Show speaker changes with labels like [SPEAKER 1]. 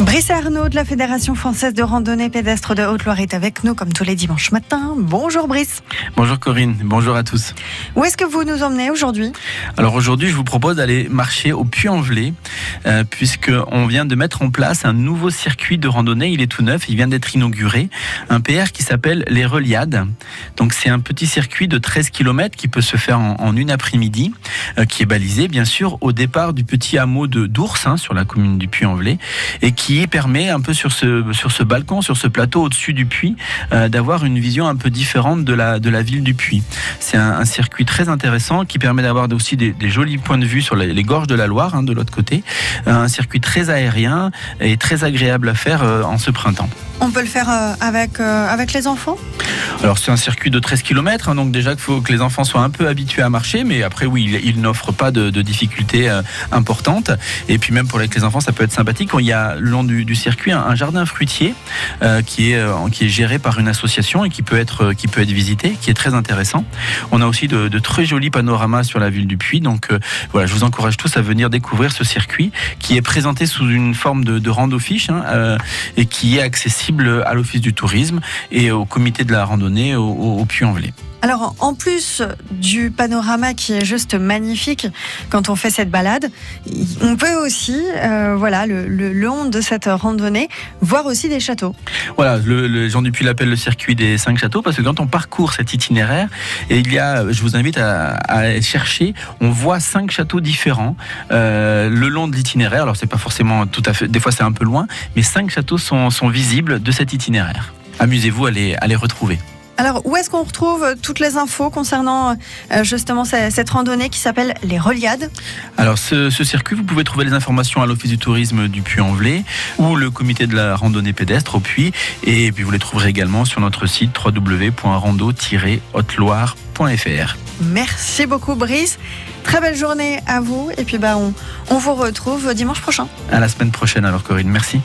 [SPEAKER 1] Brice Arnaud de la Fédération française de randonnée pédestre de Haute-Loire est avec nous comme tous les dimanches matins. Bonjour Brice.
[SPEAKER 2] Bonjour Corinne, bonjour à tous.
[SPEAKER 1] Où est-ce que vous nous emmenez aujourd'hui?
[SPEAKER 2] Alors aujourd'hui, je vous propose d'aller marcher au Puy-en-Velay, euh, puisqu'on vient de mettre en place un nouveau circuit de randonnée. Il est tout neuf, il vient d'être inauguré. Un PR qui s'appelle les Reliades. Donc c'est un petit circuit de 13 km qui peut se faire en, une après-midi, euh, qui est balisé bien sûr au départ du petit hameau de d'Ours, hein, sur la commune du Puy-en-Velay, et qui permet un peu sur ce, sur ce balcon, sur ce plateau au-dessus du puits, euh, d'avoir une vision un peu différente de la, de la ville du puits. C'est un, circuit très intéressant qui permet d'avoir aussi des, jolis points de vue sur les, gorges de la Loire, hein, de l'autre côté. Euh, un circuit très aérien et très agréable à faire euh, en ce printemps.
[SPEAKER 1] On peut le faire avec, avec les enfants?
[SPEAKER 2] Alors c'est un circuit de 13 km, hein, donc déjà qu'il faut que les enfants soient un peu habitués à marcher, mais après oui, il, n'offre pas de, difficultés euh, importantes. Et puis même pour les enfants, ça peut être sympathique. Il y a le long du, circuit un, jardin fruitier euh, qui, est, euh, qui est géré par une association et qui peut, être, qui peut être visité, qui est très intéressant. On a aussi de, très jolis panoramas sur la ville du Puy, donc voilà, je vous encourage tous à venir découvrir ce circuit qui est présenté sous une forme de, de rando fiche hein, et qui est accessible à l'Office du tourisme et au comité de la randonnée au, Puy-en-Velay.
[SPEAKER 1] Alors, en plus du panorama qui est juste magnifique quand on fait cette balade, on peut aussi, euh, voilà, le, long de cette randonnée, voir aussi des châteaux.
[SPEAKER 2] Voilà, le, Jean Dupuis l'appelle le circuit des cinq châteaux parce que quand on parcourt cet itinéraire, et il y a, je vous invite à, chercher, on voit cinq châteaux différents euh, le long de l'itinéraire. Alors, c'est pas forcément tout à fait, des fois c'est un peu loin, mais cinq châteaux sont, visibles de cet itinéraire. Amusez-vous à à les retrouver.
[SPEAKER 1] Alors, où est-ce qu'on retrouve toutes les infos concernant euh, justement cette randonnée qui s'appelle les Reliades?
[SPEAKER 2] Alors, ce, circuit, vous pouvez trouver les informations à l'Office du tourisme du Puy-en-Velay ou le comité de la randonnée pédestre au Puy. Et puis, vous les trouverez également sur notre site www.rando-haute-loire.fr.
[SPEAKER 1] Merci beaucoup, Brice. Très belle journée à vous. Et puis, bah, on, on vous retrouve dimanche prochain.
[SPEAKER 2] À la semaine prochaine, alors, Corinne. Merci.